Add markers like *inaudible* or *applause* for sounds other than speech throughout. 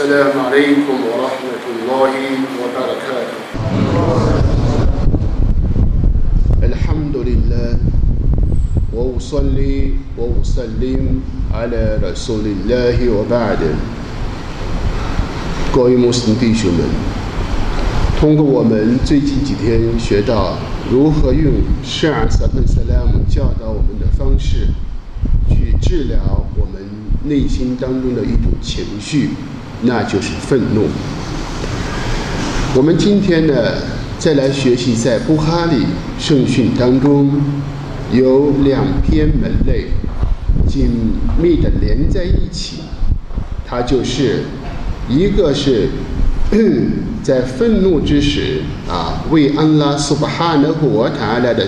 السلام عليكم ورحمة الله وبركاته الحمد لله وأصلي وأسلم على رسول الله وبعد 各位穆斯林弟兄们，通过我们最近几天学到如何用圣尔萨顿萨拉姆教导我们的方式，去治疗我们内心当中的一种情绪， 那就是愤怒。我们今天呢，再来学习在布哈里圣训当中有两篇门类紧密的连在一起，它就是一个是在愤怒之时啊，为安拉苏巴哈纳胡瓦塔拉的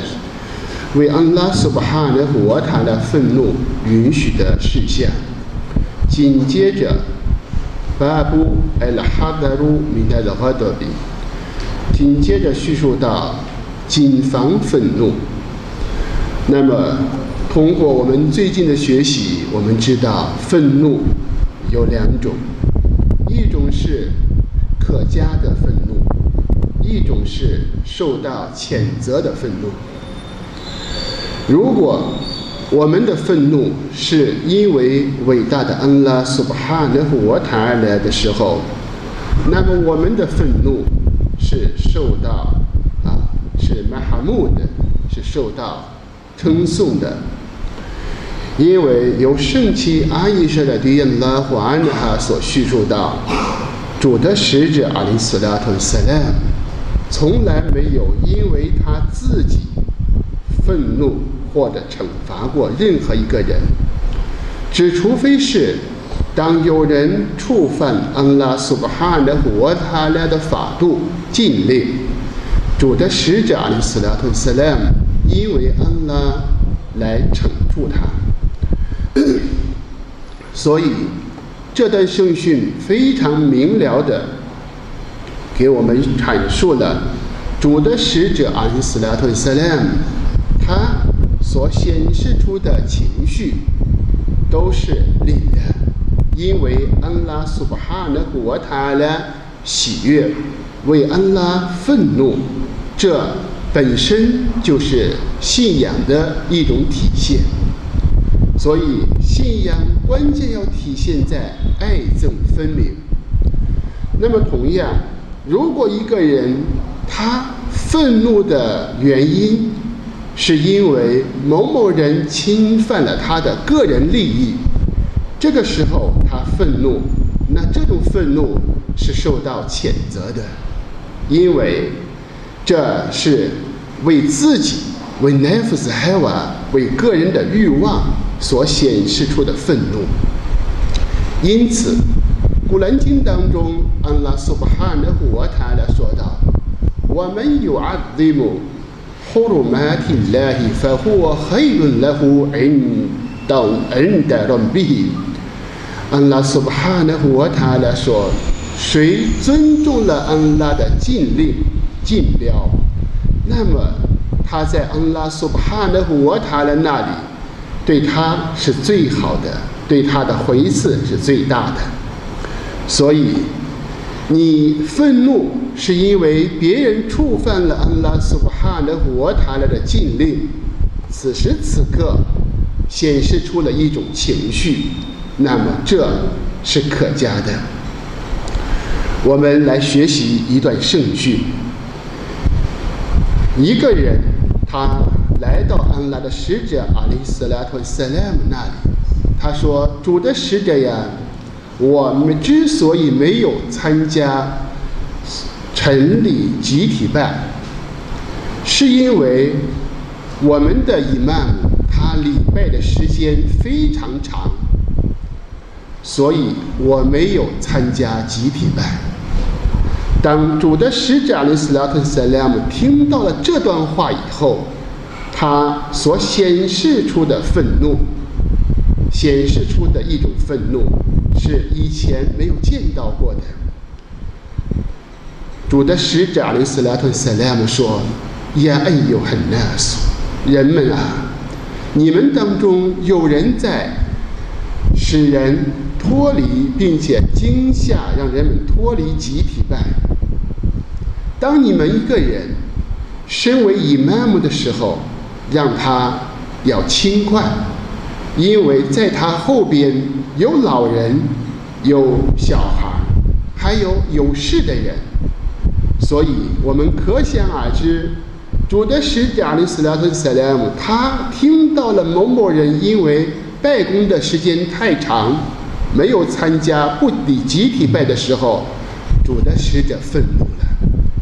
为安拉苏巴哈纳胡瓦塔拉愤怒允许的事项，紧接着。巴布艾拉哈达鲁米奈的哈德比，紧接着叙述到谨防愤怒。那么，通过我们最近的学习，我们知道愤怒有两种，一种是可嘉的愤怒，一种是受到谴责的愤怒。如果我们的愤怒是因为伟大的安拉苏巴哈纳胡瓦塔而来的时候，那么我们的愤怒是受到啊是马哈木的，是受到称颂的，因为由圣妻阿伊舍的对安拉胡安哈所叙述到，主的使者阿里斯拉特萨拉从来没有因为他自己愤怒。或者惩罚过任何一个人，只除非是当有人触犯安拉苏巴哈的活他俩的法度禁令，主的使者阿里斯拉特斯莱姆因为安拉来惩处他。*coughs* 所以这段圣训非常明了的给我们阐述了主的使者阿里斯拉特斯莱姆他。所显示出的情绪都是令人因为安拉苏巴哈的国他的喜悦，为安拉愤怒，这本身就是信仰的一种体现。所以，信仰关键要体现在爱憎分明。那么，同样，如果一个人他愤怒的原因，是因为某某人侵犯了他的个人利益，这个时候他愤怒，那这种愤怒是受到谴责的，因为这是为自己、为 nefs hava、为个人的欲望所显示出的愤怒。因此，《古兰经》当中，安拉苏巴哈的活塔来说道：“我们有阿兹姆。” حرمات الله فهو خير له عند عند ربه 安拉苏巴哈纳胡瓦塔拉说：“谁尊重了安拉的禁令、禁标，那么他在安拉苏巴哈纳胡瓦塔拉那里，对他是最好的，对他的回赐是最大的。所以。”你愤怒是因为别人触犯了安拉苏 巴哈的活塔拉的禁令，此时此刻显示出了一种情绪，那么这是可嘉的。我们来学习一段圣训：一个人他来到安拉的使者阿里斯拉托萨拉姆那里，他说：“主的使者呀。”我们之所以没有参加晨礼集体拜，是因为我们的伊曼他礼拜的时间非常长，所以我没有参加集体拜。当主的使者阿里斯拉特塞拉姆听到了这段话以后，他所显示出的愤怒，显示出的一种愤怒。是以前没有见到过的。主的使者阿里斯拉特塞莱姆说：“呀，哎呦，很难说，人们啊，你们当中有人在使人脱离，并且惊吓，让人们脱离集体拜。当你们一个人身为伊玛目的时候，让他要轻快，因为在他后边有老人、有小孩，还有有事的人，所以我们可想而知。主的使者阿里斯拉特塞莱姆，他听到了某某人因为拜功的时间太长，没有参加不理集体拜的时候，主的使者愤怒了，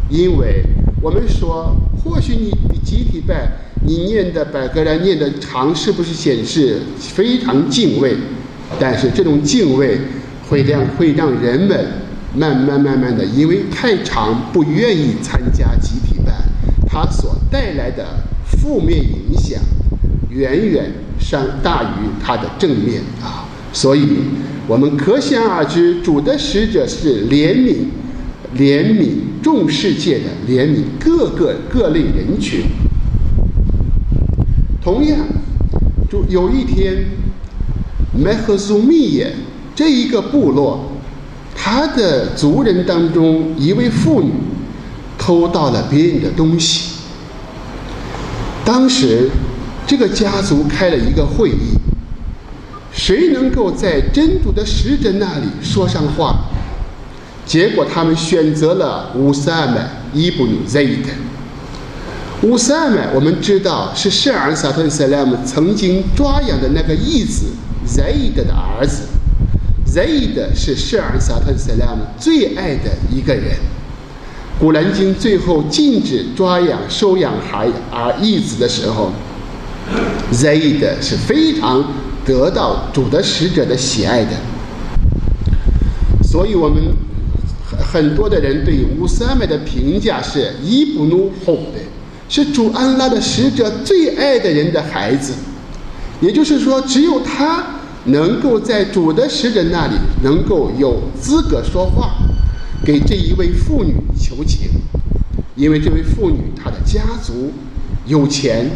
因为我们说，或许你比集体拜，你念的百格兰念的长，是不是显示非常敬畏？但是这种敬畏会让会让人们慢慢慢慢的，因为太长不愿意参加集体拜。它所带来的负面影响，远远上大于它的正面啊！所以，我们可想而知，主的使者是怜悯、怜悯众世界的，怜悯各个各类人群。同样，主有一天，麦赫苏密耶这一个部落，他的族人当中一位妇女。偷到了别人的东西。当时，这个家族开了一个会议，谁能够在真主的使者那里说上话？结果他们选择了乌萨麦伊布努 Zaid。乌萨麦我们知道是圣尔萨特塞拉姆曾经抓养的那个义子 Zaid 的儿子。Zaid 是圣尔萨特塞拉姆最爱的一个人。古兰经最后禁止抓养、收养孩儿义子的时候，Zaid 是非常得到主的使者的喜爱的。所以我们很很多的人对乌萨麦的评价是伊布努后的，是主安拉的使者最爱的人的孩子。也就是说，只有他能够在主的使者那里能够有资格说话。给这一位妇女求情，因为这位妇女她的家族有钱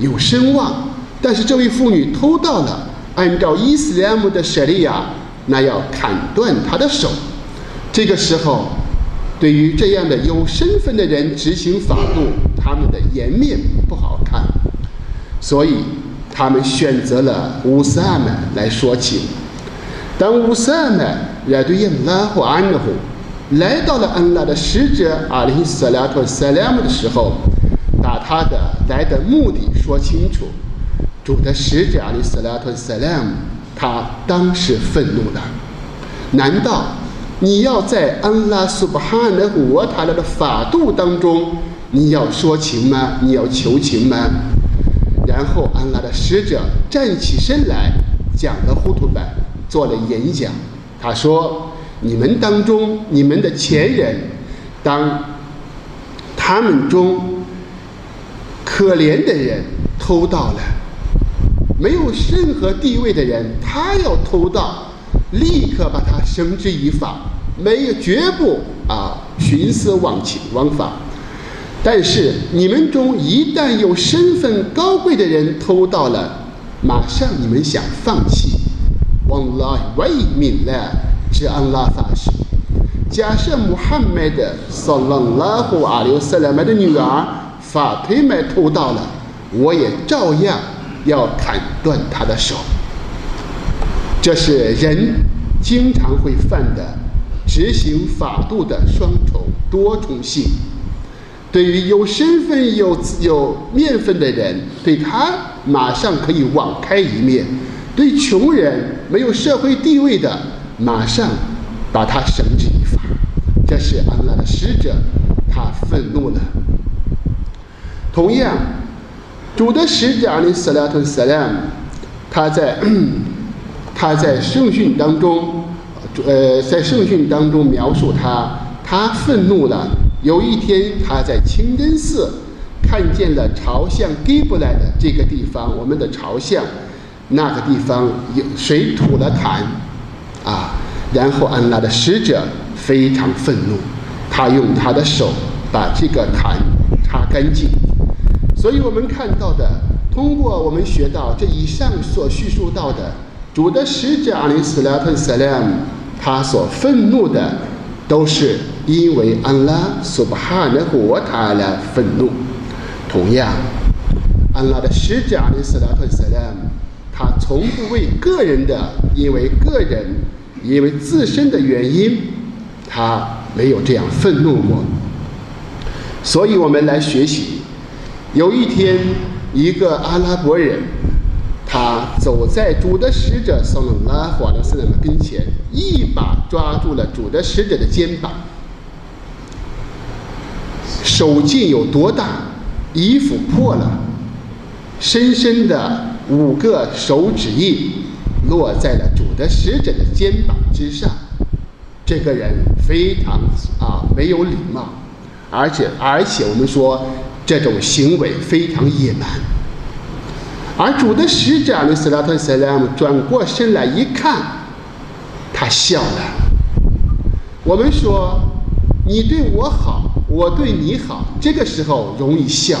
有声望，但是这位妇女偷盗了，按照伊斯兰姆的舍利亚，那要砍断她的手。这个时候，对于这样的有身份的人执行法度，他们的颜面不好看，所以他们选择了乌萨曼来说情。当乌萨曼来对应拉或安的后。来到了安拉的使者阿里斯拉托塞莱姆的时候，把他的来的目的说清楚。主的使者阿里斯拉托塞莱姆，他当时愤怒了。难道你要在安拉苏巴哈的沃塔拉的法度当中，你要说情吗？你要求情吗？然后安拉的使者站起身来，讲了糊涂版，做了演讲。他说。你们当中，你们的前人，当他们中可怜的人偷盗了，没有任何地位的人，他要偷盗，立刻把他绳之以法，没有绝不啊徇私枉情枉法。但是你们中一旦有身份高贵的人偷盗了，马上你们想放弃，往来为命了。是安拉发誓，假设穆罕默德萨拉拉胡阿里斯拉麦的女儿法推麦偷盗了，我也照样要砍断他的手。这是人经常会犯的执行法度的双重多重性。对于有身份、有有面分的人，对他马上可以网开一面；对穷人、没有社会地位的，马上把他绳之以法，这是安拉的使者，他愤怒了。同样，主的使者阿里斯拉特萨拉姆，他在 *clears throat* 他在圣训当中，呃，在圣训当中描述他，他愤怒了。有一天，他在清真寺看见了朝向给布来的这个地方，我们的朝向那个地方有谁吐了痰。啊！然后安拉的使者非常愤怒，他用他的手把这个痰擦干净。所以我们看到的，通过我们学到这以上所叙述到的，主的使者阿里斯拉特萨拉姆，他所愤怒的，都是因为安拉苏巴哈的火塔来愤怒。同样，安拉的使者阿里斯拉特萨拉姆，他从不为个人的，因为个人，因为自身的原因，他没有这样愤怒过。所以我们来学习。有一天，一个阿拉伯人。他走在主的使者桑拉华的斯勒姆跟前，一把抓住了主的使者的肩膀，手劲有多大？衣服破了，深深的五个手指印落在了主的使者的肩膀之上。这个人非常啊没有礼貌，而且而且我们说这种行为非常野蛮。而主的使者阿里斯拉特塞拉姆转过身来一看，他笑了。我们说，你对我好，我对你好，这个时候容易笑；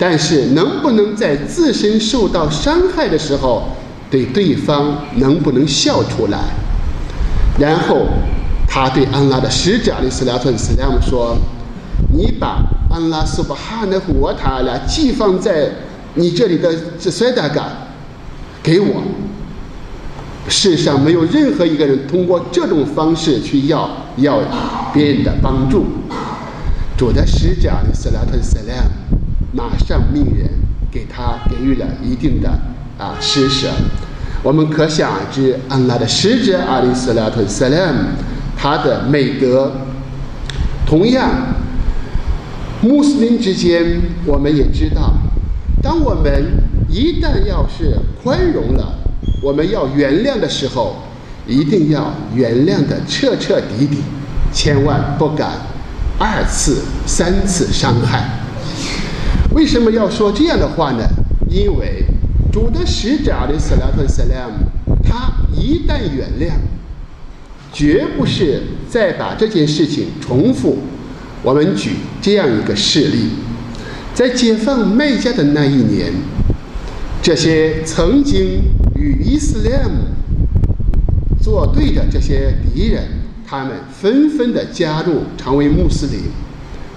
但是能不能在自身受到伤害的时候，对对方能不能笑出来？然后他对安拉的使者的斯拉特斯拉姆说：“你把安拉苏巴哈的活塔拉寄放在。”你这里的这塞达嘎，给我。世上没有任何一个人通过这种方式去要要别人的帮助。主的使者的斯拉特·斯拉姆马上命人给他给予了一定的啊施舍。我们可想而知，安拉的使者阿里斯拉特·塞拉姆他的美德。同样，穆斯林之间，我们也知道。当我们一旦要是宽容了，我们要原谅的时候，一定要原谅的彻彻底底，千万不敢二次、三次伤害。为什么要说这样的话呢？因为主的使者阿里斯拉特萨拉姆，他一旦原谅，绝不是再把这件事情重复。我们举这样一个事例。在解放麦加的那一年，这些曾经与伊斯兰作对的这些敌人，他们纷纷的加入，成为穆斯林。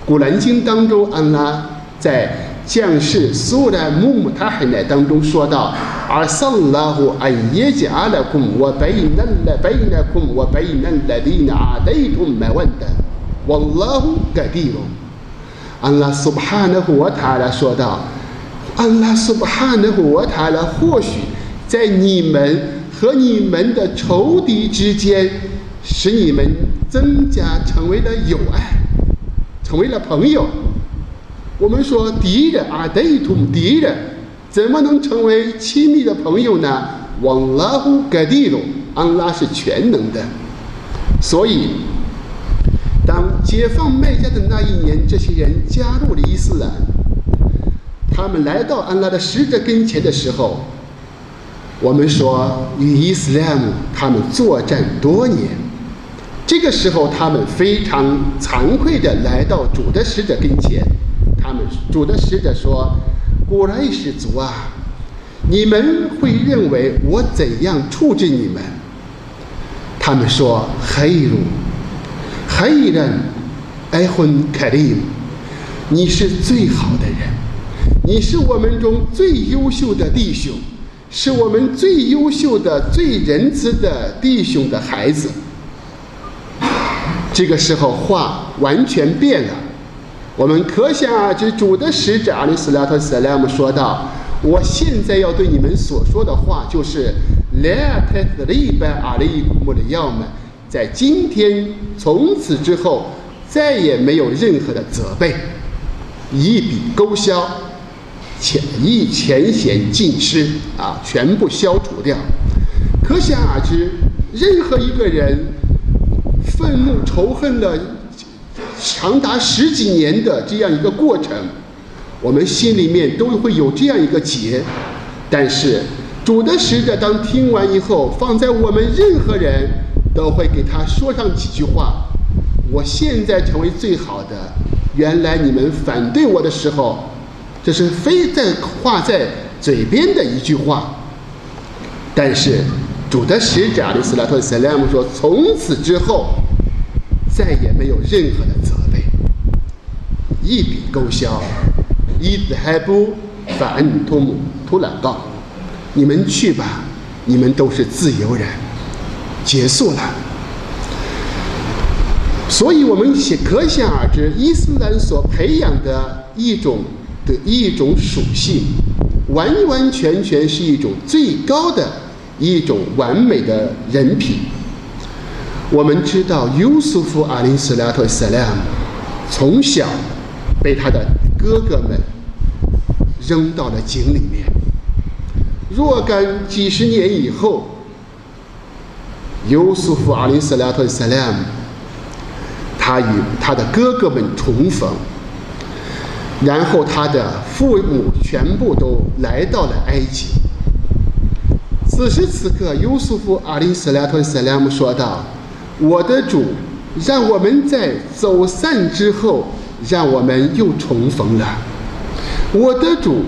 古兰经当中，安拉在将士苏拉穆姆塔海奈当中说道：“阿萨拉胡安耶加阿拉库姆，我贝那勒贝那库姆，我贝那勒迪那阿雷图麦万的，我拉胡盖地罗。”安拉苏巴哈的活塔拉说道：“安拉苏巴哈的活塔拉或许在你们和你们的仇敌之间，使你们增加成为了友爱，成为了朋友。我们说敌人啊，对图敌人，怎么能成为亲密的朋友呢？往拉呼盖地鲁，安拉是全能的，所以。”当解放麦加的那一年，这些人加入了伊斯兰。他们来到安拉的使者跟前的时候，我们说与伊斯兰他们作战多年。这个时候，他们非常惭愧地来到主的使者跟前。他们主的使者说：“古来氏族啊，你们会认为我怎样处置你们？”他们说：“黑如。”黑人，爱婚凯利，你是最好的人，你是我们中最优秀的弟兄，是我们最优秀的、最仁慈的弟兄的孩子。这个时候话完全变了，我们可想而知，主的使者阿里斯拉特·萨拉姆说道：“我现在要对你们所说的话，就是来特斯利拜阿里古姆的要么。”在今天，从此之后，再也没有任何的责备，一笔勾销，前一前嫌尽失啊，全部消除掉。可想而知，任何一个人愤怒仇恨了长达十几年的这样一个过程，我们心里面都会有这样一个结。但是主的使者当听完以后，放在我们任何人。都会给他说上几句话。我现在成为最好的，原来你们反对我的时候，这是非在话在嘴边的一句话。但是主的使者阿里斯拉特塞莱姆说，从此之后再也没有任何的责备，一笔勾销。伊兹海布反托姆图兰道，你们去吧，你们都是自由人，结束了。所以我们可想而知，伊斯兰所培养的一种的一种属性，完完全全是一种最高的一种完美的人品。我们知道，尤素夫阿林斯拉特塞拉姆从小被他的哥哥们扔到了井里面。若干几十年以后，尤素夫阿林斯拉特塞拉姆。他与他的哥哥们重逢，然后他的父母全部都来到了埃及。此时此刻，优素夫阿里斯拉特塞拉姆说道：“我的主，让我们在走散之后，让我们又重逢了。我的主，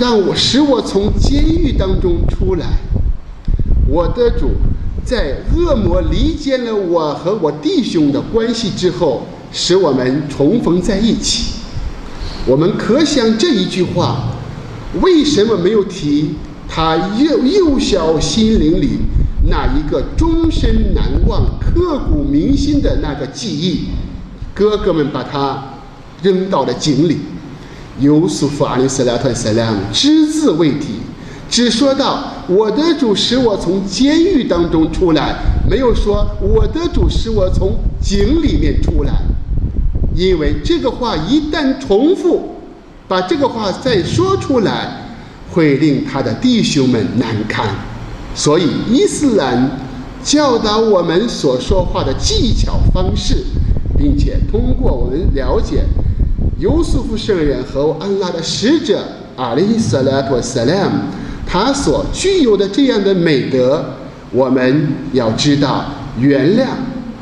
让我使我从监狱当中出来。我的主。”在恶魔离间了我和我弟兄的关系之后，使我们重逢在一起。我们可想这一句话，为什么没有提他幼幼小心灵里那一个终身难忘、刻骨铭心的那个记忆？哥哥们把他扔到了井里，尤素夫阿里斯拉特塞拉姆只字未提。只说到我的主使我从监狱当中出来，没有说我的主使我从井里面出来，因为这个话一旦重复，把这个话再说出来，会令他的弟兄们难堪。所以伊斯兰教导我们所说话的技巧方式，并且通过我们了解尤素夫圣人和安拉的使者阿里·萨拉托·萨拉姆。他所具有的这样的美德，我们要知道原谅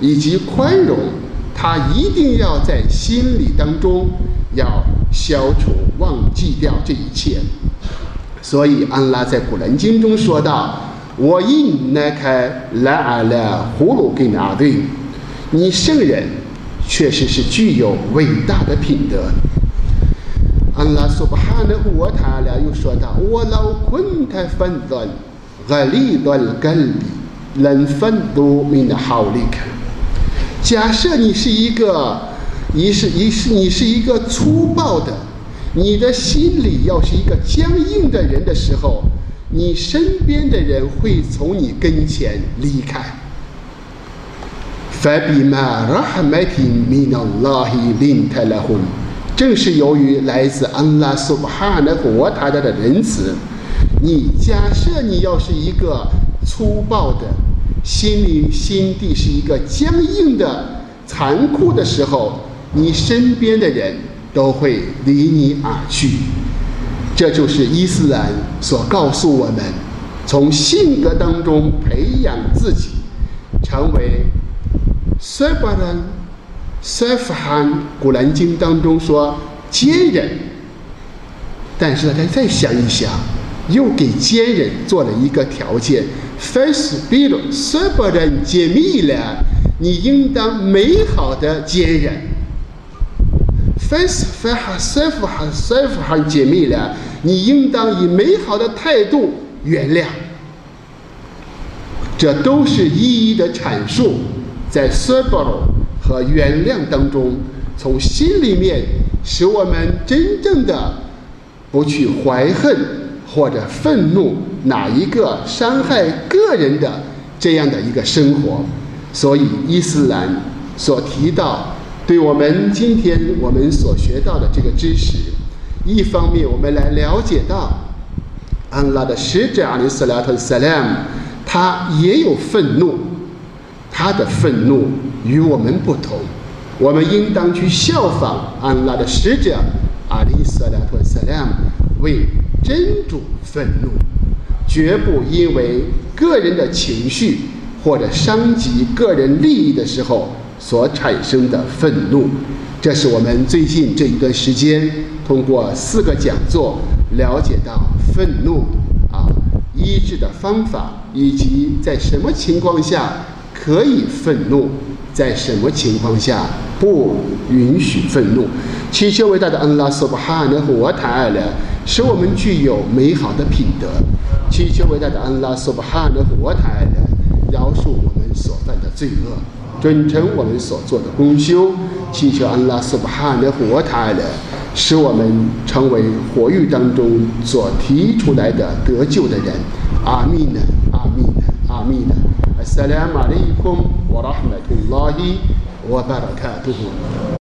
以及宽容，他一定要在心里当中要消除、忘记掉这一切。所以安拉在古兰经中说道：“我因那开来阿拉葫芦给阿对，你圣人确实是具有伟大的品德。”安拉苏巴哈的我他俩又说道：“我老昆太分段，阿里段根里能分多明的好利看。假设你是一个，你是你是你是一个粗暴的，你的心里要是一个僵硬的人的时候，你身边的人会从你跟前离开。فبما رحمة من الله لنت لهم。”正是由于来自安拉苏巴哈的国他的仁慈，你假设你要是一个粗暴的，心里心地是一个僵硬的、残酷的时候，你身边的人都会离你而去。 这就是伊斯兰所告诉我们：从性格当中培养自己，成为塞巴人。塞夫罕古兰经当中说坚忍，但是大家再想一想，又给坚忍做了一个条件：face b i l s 不能解密了，你应当美好的坚忍。face 法哈塞夫罕塞夫罕解密了，你应当以美好的态度原谅。这都是一一的阐述，在 sabr。和原谅当中，从心里面使我们真正的不去怀恨或者愤怒哪一个伤害个人的这样的一个生活。所以伊斯兰所提到，对我们今天我们所学到的这个知识，一方面我们来了解到，安拉的使者阿里斯拉特萨拉姆，他也有愤怒，他的愤怒。与我们不同，我们应当去效仿安拉的使者阿里·萨拉托·萨拉姆，为真主愤怒，绝不因为个人的情绪或者伤及个人利益的时候所产生的愤怒。这是我们最近这一段时间通过四个讲座了解到愤怒啊。医治的方法，以及在什么情况下可以愤怒，在什么情况下不允许愤怒。祈求伟大的安拉苏巴哈纳和我塔尔使我们具有美好的品德。祈求伟大的安拉苏巴哈纳和我塔尔饶恕我们所犯的罪恶，准成我们所做的功修。祈求安拉苏巴哈纳和我塔尔使我们成为火狱当中所提出来的得救的人。阿弥呢？阿弥呢？阿弥呢？i said i'm ready boom what